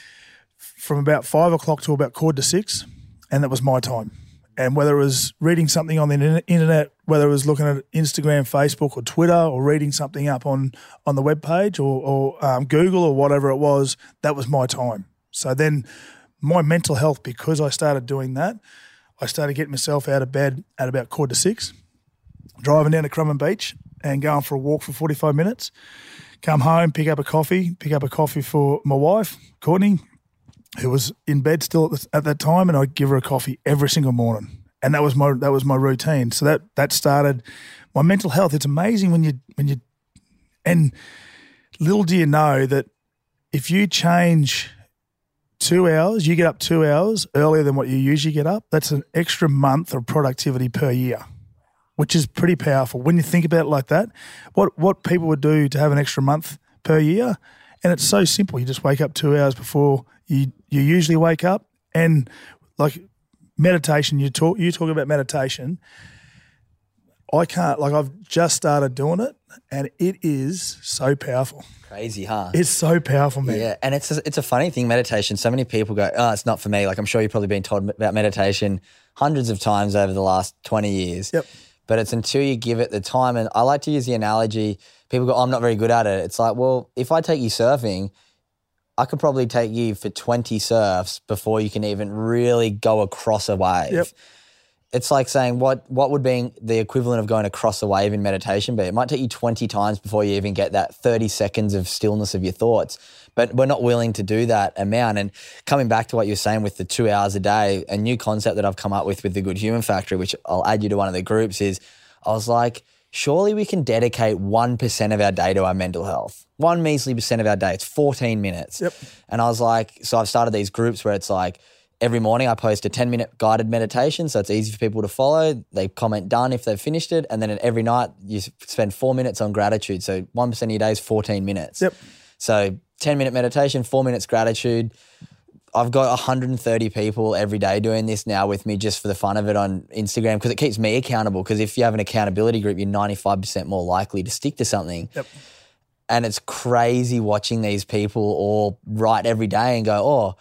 from about five o'clock to about quarter to six. And that was my time. And whether it was reading something on the internet, whether it was looking at Instagram, Facebook, or Twitter, or reading something up on, on the web page or, or um, Google or whatever it was, that was my time. So then my mental health, because I started doing that, I started getting myself out of bed at about quarter to six, driving down to Currumbin Beach and going for a walk for 45 minutes. Come home, pick up a coffee, pick up a coffee for my wife, Courtney, who was in bed still at, the, at that time, and I'd give her a coffee every single morning. And that was my that was my routine. So that that started my mental health. It's amazing when you when you and little do you know that if you change two hours, you get up two hours earlier than what you usually get up. That's an extra month of productivity per year, which is pretty powerful. When you think about it like that, what what people would do to have an extra month per year, and it's so simple. You just wake up two hours before you you usually wake up, and like meditation, you talk you talk about meditation. I can't like I've just started doing it, and it is so powerful. Crazy, huh? It's so powerful, man. Yeah, and it's a, it's a funny thing. Meditation. So many people go, "Oh, it's not for me." Like I'm sure you've probably been told about meditation hundreds of times over the last twenty years. Yep. But it's until you give it the time, and I like to use the analogy. People go, oh, "I'm not very good at it." It's like, well, if I take you surfing, I could probably take you for 20 surfs before you can even really go across a wave. Yep it's like saying what what would be the equivalent of going across a wave in meditation be? It might take you 20 times before you even get that 30 seconds of stillness of your thoughts. But we're not willing to do that amount. And coming back to what you're saying with the two hours a day, a new concept that I've come up with with the Good Human Factory, which I'll add you to one of the groups, is I was like, surely we can dedicate 1% of our day to our mental health. One measly percent of our day. It's 14 minutes. Yep. And I was like, so I've started these groups where it's like, every morning I post a 10 minute guided meditation. So it's easy for people to follow. They comment done if they've finished it. And then every night you spend four minutes on gratitude. So 1% of your day is 14 minutes. Yep. So 10 minute meditation, four minutes gratitude. I've got 130 people every day doing this now with me just for the fun of it on Instagram because it keeps me accountable. Because if you have an accountability group, you're 95% more likely to stick to something. Yep. And it's crazy watching these people all write every day and go, oh,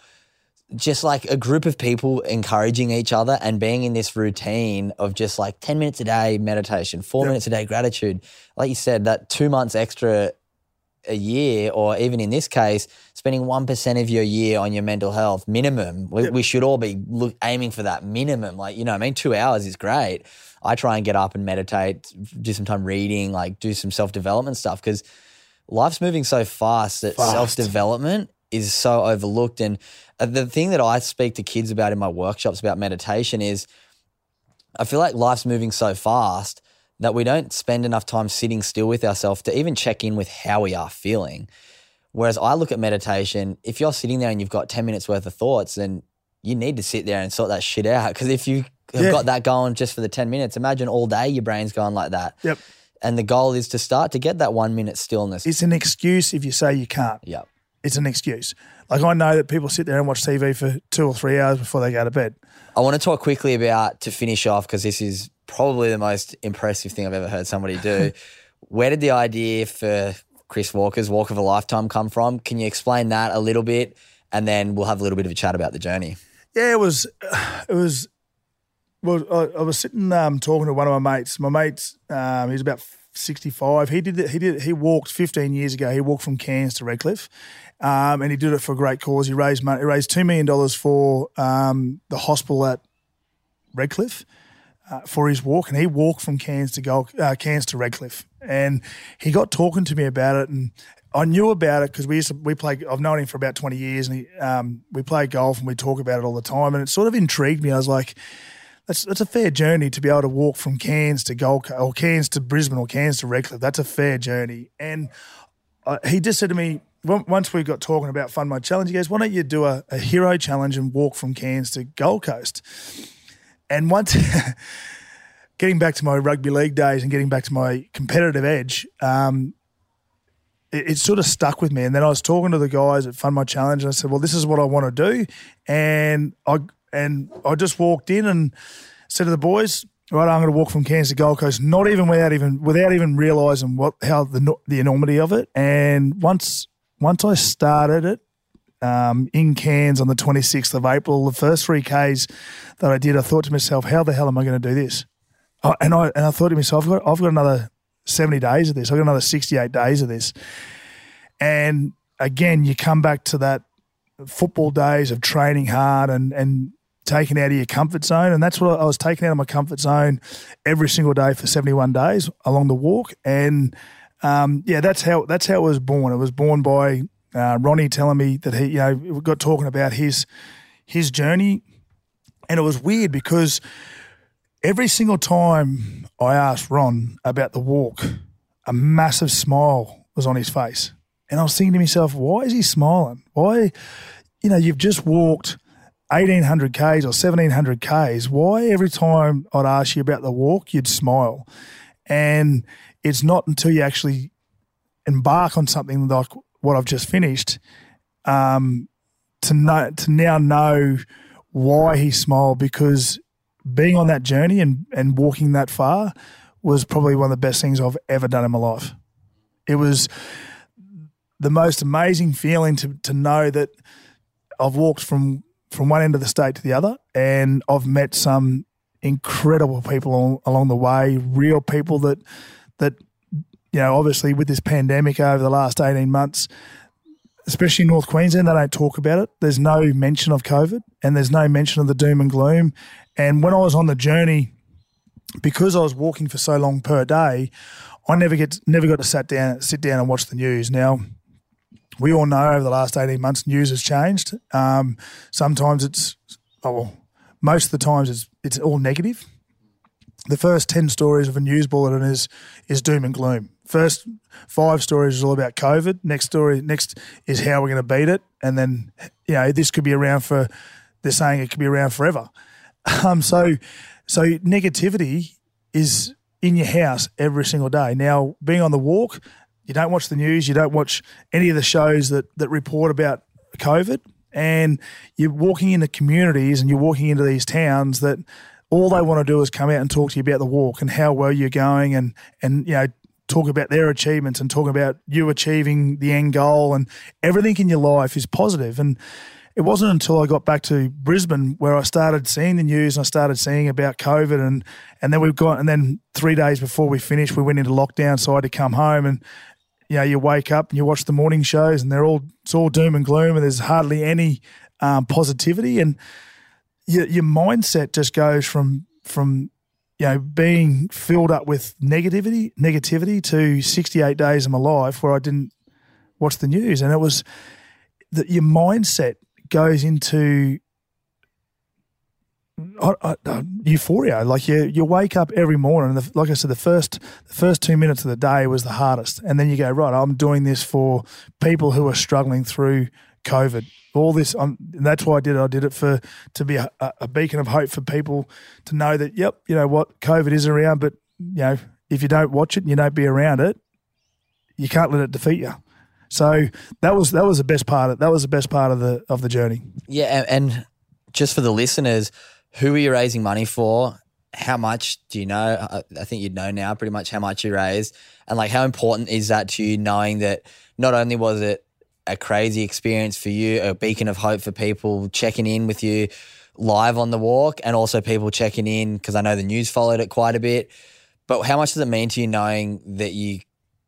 just like a group of people encouraging each other and being in this routine of just like 10 minutes a day meditation, four minutes a day gratitude. Like you said, that two months extra a year, or even in this case, spending 1% of your year on your mental health minimum. We, we should all be look, aiming for that minimum. Like, you know, I mean, two hours is great. I try and get up and meditate, do some time reading, like do some self development stuff because life's moving so fast that self development is so overlooked. And uh, the thing that I speak to kids about in my workshops about meditation is I feel like life's moving so fast that we don't spend enough time sitting still with ourselves to even check in with how we are feeling. Whereas I look at meditation, if you're sitting there and you've got 10 minutes worth of thoughts, then you need to sit there and sort that shit out. Because if you have Yeah. got that going just for the 10 minutes, imagine all day your brain's going like that. Yep. And the goal is to start to get that one minute stillness. It's an excuse if you say you can't. Yep. It's an excuse. Like I know that people sit there and watch TV for two or three hours before they go to bed. I want to talk quickly about to finish off because this is probably the most impressive thing I've ever heard somebody do. Where did the idea for Chris Walker's Walk of a Lifetime come from? Can you explain that a little bit? And then we'll have a little bit of a chat about the journey. Yeah, it was. It was. Well, I, I was sitting um, talking to one of my mates. My mates, um, he's about sixty-five. He did. it- He did. He walked fifteen years ago. He walked from Cairns to Redcliffe, um, and he did it for a great cause. He raised money. He raised two million dollars for um, the hospital at Redcliffe uh, for his walk, and he walked from Cairns to uh, Cairns to Redcliffe, and he got talking to me about it, and I knew about it because we used to we play. I've known him for about twenty years, and he, um, we play golf and we talk about it all the time, and it sort of intrigued me. I was like, that's that's a fair journey to be able to walk from Cairns to Gold or Cairns to Brisbane, or Cairns to Redcliffe. That's a fair journey, and uh, he just said to me once we got talking about Fund My Challenge, he goes, "Why don't you do a, a hero challenge and walk from Cairns to Gold Coast?" And once getting back to my rugby league days and getting back to my competitive edge, um, it, it sort of stuck with me. And then I was talking to the guys at Fund My Challenge, and I said, "Well, this is what I want to do." And I and I just walked in and said to the boys, "Right, I'm going to walk from Cairns to Gold Coast, not even without even without even realizing what how the the enormity of it." And once once I started it, um, in Cairns on the 26th of April, the first three Ks that I did, I thought to myself, how the hell am I going to do this? And I and I thought to myself, I've got, I've got another 70 days of this. I've got another 68 days of this. And again, you come back to that football days of training hard and and taking out of your comfort zone. And that's what I was taking out of my comfort zone every single day for 71 days along the walk. And um, yeah, that's how that's how it was born. It was born by uh, Ronnie telling me that he, you know, we got talking about his his journey, and it was weird because every single time I asked Ron about the walk, a massive smile was on his face, and I was thinking to myself, why is he smiling? Why, you know, you've just walked. 1800 Ks or 1700 Ks, why every time I'd ask you about the walk, you'd smile? And it's not until you actually embark on something like what I've just finished um, to know to now know why he smiled because being on that journey and, and walking that far was probably one of the best things I've ever done in my life. It was the most amazing feeling to to know that I've walked from from one end of the state to the other and I've met some incredible people al- along the way, real people that that you know, obviously with this pandemic over the last 18 months, especially in North Queensland, they don't talk about it. There's no mention of COVID and there's no mention of the doom and gloom. And when I was on the journey, because I was walking for so long per day, I never get never got to sit down sit down and watch the news. Now, we all know over the last 18 months, news has changed. Um, sometimes it's, oh, well, most of the times it's, it's all negative. The first 10 stories of a news bulletin is, is doom and gloom. First five stories is all about COVID. Next story, next is how we're going to beat it. And then, you know, this could be around for, they're saying it could be around forever. Um, so, so negativity is in your house every single day. Now, being on the walk, you don't watch the news, you don't watch any of the shows that that report about COVID, and you're walking into communities and you're walking into these towns that all they want to do is come out and talk to you about the walk and how well you're going and and you know talk about their achievements and talk about you achieving the end goal and everything in your life is. And it wasn't until I got back to Brisbane where I started seeing the news and I started seeing about COVID and and then we've got and then three days before we finished we went into lockdown so I had to come home and you know you wake up and you watch the morning shows and they're all it's all doom and gloom and there's hardly any um, positivity and your, your mindset just goes from from you know being filled up with negativity negativity to 68 days of my life where I didn't watch the news and it was that your mindset goes into uh, euphoria. Like you, you wake up every morning, and the, like I said, the first the first two minutes of the day was the hardest, and then you go right. I'm doing this for people who are struggling through COVID. All this, um, and that's why I did it. I did it for to be a, a beacon of hope for people to know that, yep, you know what, COVID is around, but you know if you don't watch it and you don't be around it, you can't let it defeat you. So that was that was the best part. Of, that was the best part of the of the journey. Yeah, and just for the listeners, who are you raising money for? How much do you know? I think you'd know now pretty much how much you raised, and like how important is that to you, knowing that not only was it a crazy experience for you, a beacon of hope for people checking in with you live on the walk, and also people checking in because I know the news followed it quite a bit. But how much does it mean to you knowing that you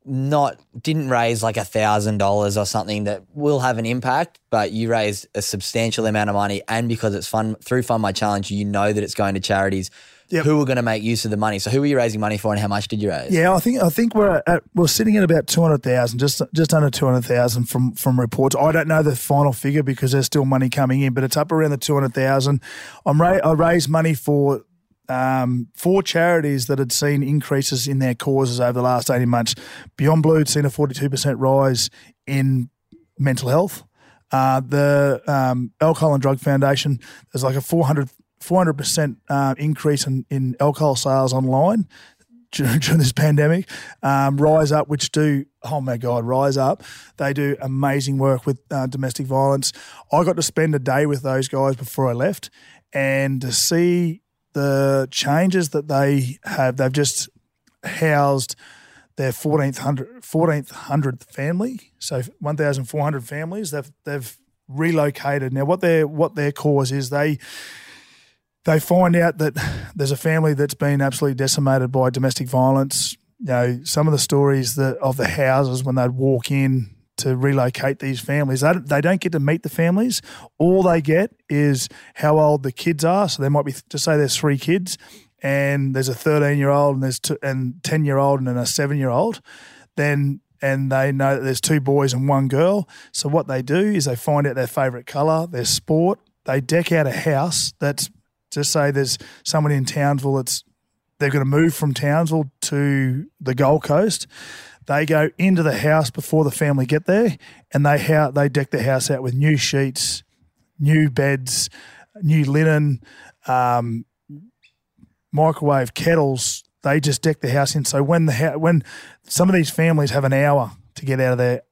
not didn't raise like a thousand dollars or something that will have an impact, but you raised a substantial amount of money, and because it's fun through Fund My Challenge, you know that it's going to charities yep. who are going to make use of the money. So, who are you raising money for, and how much did you raise? Yeah, I think I think we're at, we're sitting at about two hundred thousand, just just under two hundred thousand from from reports. I don't know the final figure because there's still money coming in, but it's up around the two hundred thousand. I'm ra- I raised money for um, four charities that had seen increases in their causes over the last 18 months. Beyond Blue had seen a 42% rise in mental health. Uh, the um, Alcohol and Drug Foundation, there's like a 400, 400% uh, increase in, in alcohol sales online during, during this pandemic. Um, Rise Up, which do, oh my God, Rise Up, they do amazing work with uh, domestic violence. I got to spend a day with those guys before I left and to see the changes that they have, they've just housed their 14th hundred, 14th hundredth family, so 1,400 families. They've they've relocated now. What their what their cause is, they they find out that there's a family that's been absolutely decimated by domestic violence. You know, some of the stories that of the houses when they'd walk in to relocate these families. They, they don't get to meet the families. All they get is how old the kids are. So there might be, to say there's three kids and there's a 13 year old and there's two, and 10 year old and then a seven year old. Then and they know that there's two boys and one girl. So what they do is they find out their favourite colour, their sport. They deck out a house that's just say there's someone in Townsville that's they're going to move from Townsville to the Gold Coast. They go into the house before the family get there, and they ha- they deck the house out with new sheets, new beds, new linen, um, microwave kettles. They just deck the house in. So when the ha- when some of these families have an hour to get out of there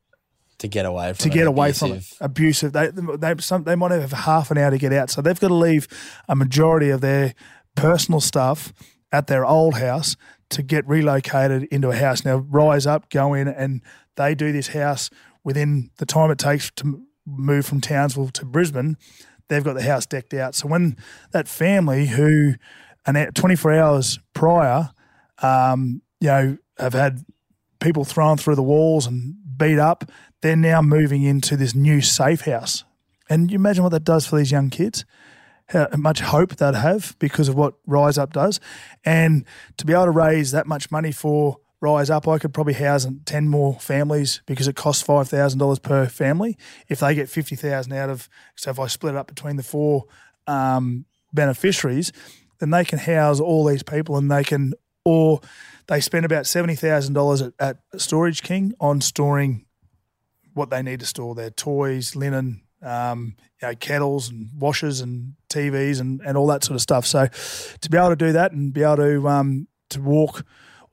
to get away from to get away from it. abusive. They they some, they might have half an hour to get out, so they've got to leave a majority of their personal stuff at their old house to get relocated into a house. Now, rise up, go in, and they do this house within the time it takes to move from Townsville to Brisbane. They've got the house decked out. So when that family who, an 24 hours prior, um, you know, have had people thrown through the walls and beat up, they're now moving into this new safe house. And you imagine what that does for these young kids how much hope they'd have because of what Rise Up does. And to be able to raise that much money for Rise Up, I could probably house 10 more families because it costs $5,000 per family. If they get 50000 out of, so if I split it up between the four um, beneficiaries, then they can house all these people and they can, or they spend about $70,000 at, at Storage King on storing what they need to store their toys, linen, um, you know, kettles and washers and TVs and, and all that sort of stuff. So to be able to do that and be able to um, to walk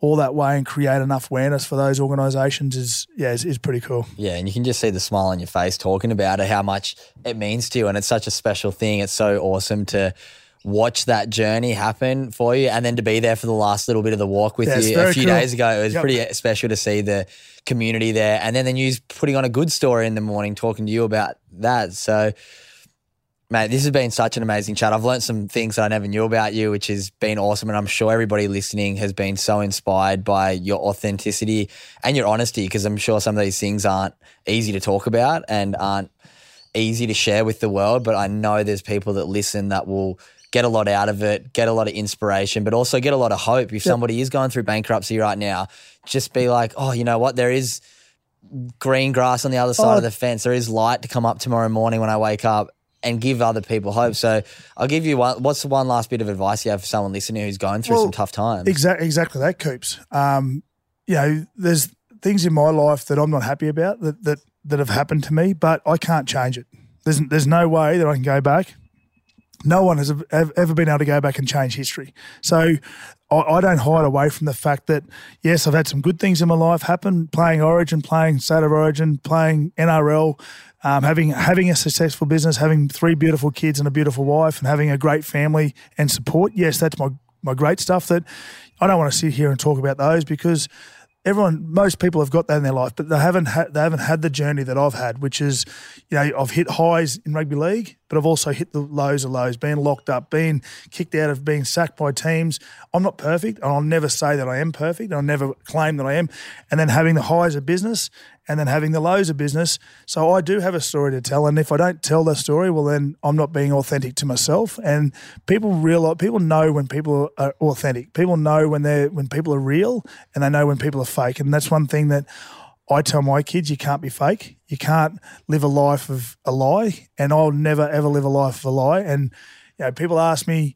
all that way and create enough awareness for those organisations is yeah is, is, pretty cool. Yeah, and you can just see the smile on your face talking about it, how much it means to you, and it's such a special thing. It's so awesome to watch that journey happen for you and then to be there for the last little bit of the walk with it's you a few cool. days ago. It was Yep. pretty special to see the community there. And then the news putting on a good story in the morning, talking to you about that. So, mate, this has been such an amazing chat. I've learned some things that I never knew about you, which has been awesome. And I'm sure everybody listening has been so inspired by your authenticity and your honesty, because I'm sure some of these things aren't easy to talk about and aren't easy to share with the world. But I know there's people that listen that will get a lot out of it, get a lot of inspiration, but also get a lot of hope. If somebody is going through bankruptcy right now, just be like, oh, you know what? There is green grass on the other side Oh. of the fence. There is light to come up tomorrow morning when I wake up and give other people hope. So I'll give you one. What's the one last bit of advice you have for someone listening who's going through Well, some tough times? Exactly, exactly that, Coops. Um, you know, there's things in my life that I'm not happy about that that that have happened to me, but I can't change it. There's there's no way that I can go back. No one has ever been able to go back and change history. So I, don't hide away from the fact that yes, I've had some good things in my life happen. Playing Origin, playing State of Origin, playing NRL, um, having having a successful business, having three beautiful kids and a beautiful wife, and having a great family and support. Yes, that's my my great stuff. That I don't want to sit here and talk about those because everyone, most people have got that in their life, but they haven't had they haven't had the journey that I've had, which is, you know, I've hit highs in rugby league, but I've also hit the lows of lows, being locked up, being kicked out of, being sacked by teams. I'm not perfect, and I'll never say that I am perfect. I'll never claim that I am. And then having the highs of business, and then having the lows of business. So I do have a story to tell, and if I don't tell the story, well, then I'm not being authentic to myself. And people realize, people know when people are authentic. People know when they're when people are real, and they know when people are fake. And that's one thing that I tell my kids: you can't be fake. You can't live a life of a lie, and I'll never ever live a life of a lie. And you know, people ask me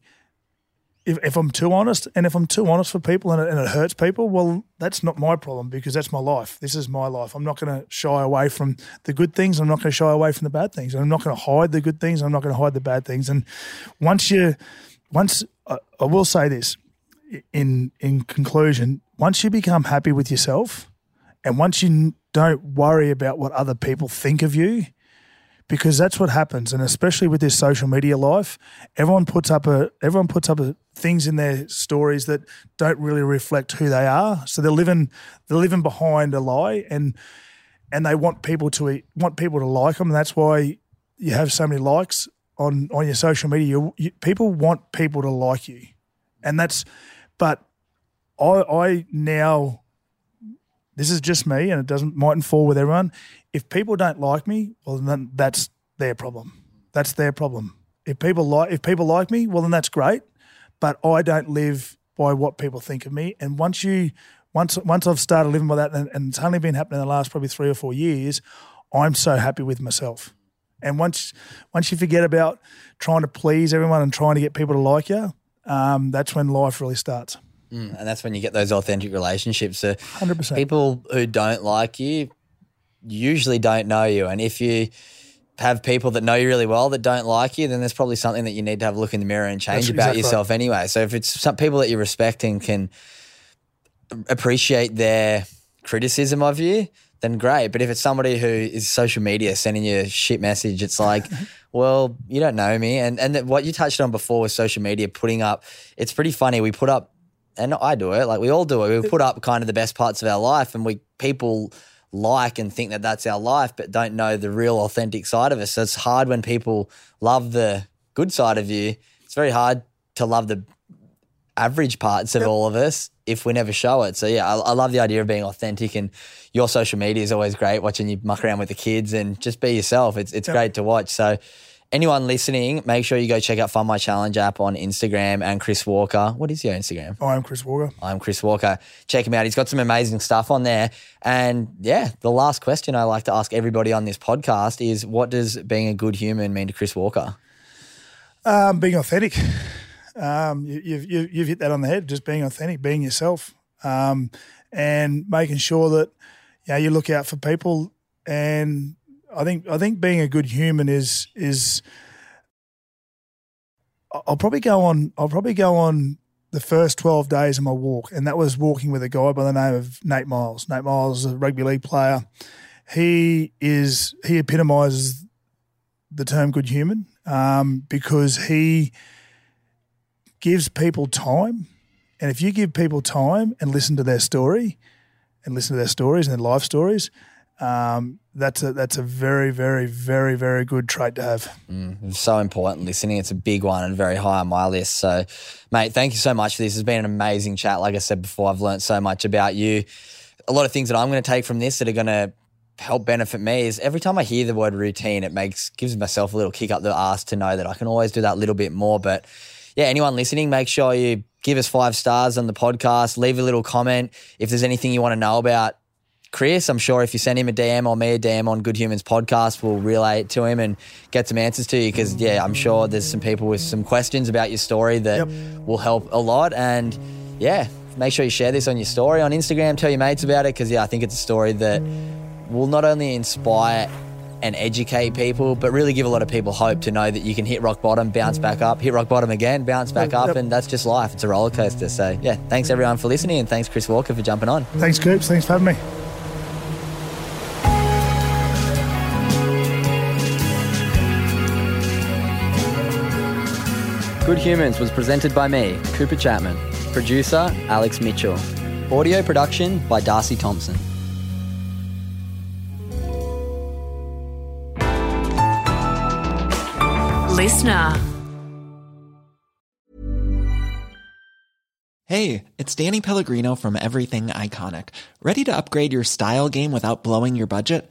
if, if I'm too honest, and if I'm too honest for people and it, and it hurts people, well, that's not my problem because that's my life. This is my life. I'm not going to shy away from the good things. I'm not going to shy away from the bad things. I'm not going to hide the good things. I'm not going to hide the bad things. And once you, once I, I will say this, in in conclusion, once you become happy with yourself, and once you don't worry about what other people think of you, because that's what happens. And especially with this social media life everyone puts up a everyone puts up a, things in their stories that don't really reflect who they are. So they're living they're living behind a lie and and they want people to want people to like them and that's why you have so many likes on on your social media. You, you, people want people to like you. And that's but i i now this is just me and it doesn't mightn't fall with everyone. If people don't like me, well then that's their problem. That's their problem. If people like if people like me, well then that's great. But I don't live by what people think of me. And once you once once I've started living by that and, and it's only been happening in the last probably three or four years, I'm so happy with myself. And once once you forget about trying to please everyone and trying to get people to like you, um, that's when life really starts. Mm, and that's when you get those authentic relationships. So 100%. people who don't like you usually don't know you. And if you have people that know you really well that don't like you, then there's probably something that you need to have a look in the mirror and change That's about exactly yourself anyway. So if it's some people that you respect and can appreciate their criticism of you, then great. But if it's somebody who is social media sending you a shit message, it's like, well, you don't know me. And and what you touched on before with social media, putting up, it's pretty funny. We put up, and I do it, like we all do it. We put up kind of the best parts of our life, and we people like and think that that's our life, but don't know the real authentic side of us. So it's hard when people love the good side of you. It's very hard to love the average parts of all of us if we never show it. So yeah, I, I love the idea of being authentic and your social media is always great watching you muck around with the kids and just be yourself. It's it's great to watch. So anyone listening, make sure you go check out Fund My Challenge app on Instagram and Chris Walker. What is your Instagram? I am Chris Walker. I'm Chris Walker. Check him out. He's got some amazing stuff on there. And yeah, the last question I like to ask everybody on this podcast is what does being a good human mean to Chris Walker? Um, being authentic. Um, you, you've, you- you've hit that on the head. Just being authentic, being yourself, um, and making sure that you know you look out for people. And I think I think being a good human is is. I'll probably go on. I'll probably go on the first twelve days of my walk, and that was walking with a guy by the name of Nate Miles. Nate Miles is a rugby league player. He is he epitomises the term good human um, because he gives people time. And if you give people time and listen to their story and listen to their stories and their life stories, um, that's a that's a very very very very good trait to have. Mm, so important listening. It's a big one and very high on my list. So, mate, thank you so much for this. It's been an amazing chat. Like I said before, I've learned so much about you. A lot of things that I'm going to take from this that are going to help benefit me is every time I hear the word routine, it makes gives myself a little kick up the ass to know that I can always do that little bit more. But yeah, anyone listening, make sure you give us five stars on the podcast, leave a little comment if there's anything you want to know about Chris. I'm sure if you send him a DM or me a DM on Good Humans podcast, we'll relay it to him and get some answers to you. Because yeah, I'm sure there's some people with some questions about your story that Yep. will help a lot. And yeah, make sure you share this on your story on Instagram. Tell your mates about it because yeah, I think it's a story that will not only inspire and educate people, but really give a lot of people hope to know that you can hit rock bottom, bounce back up, hit rock bottom again, bounce back up, Yep. and that's just life. It's a roller coaster. So yeah, thanks everyone for listening, and thanks Chris Walker for jumping on. Thanks, Coops. Thanks for having me. Good Humans was presented by me, Cooper Chapman. Producer, Alex Mitchell. Audio production by Darcy Thompson. LiSTNR. Hey, it's Danny Pellegrino from Everything Iconic. Ready to upgrade your style game without blowing your budget?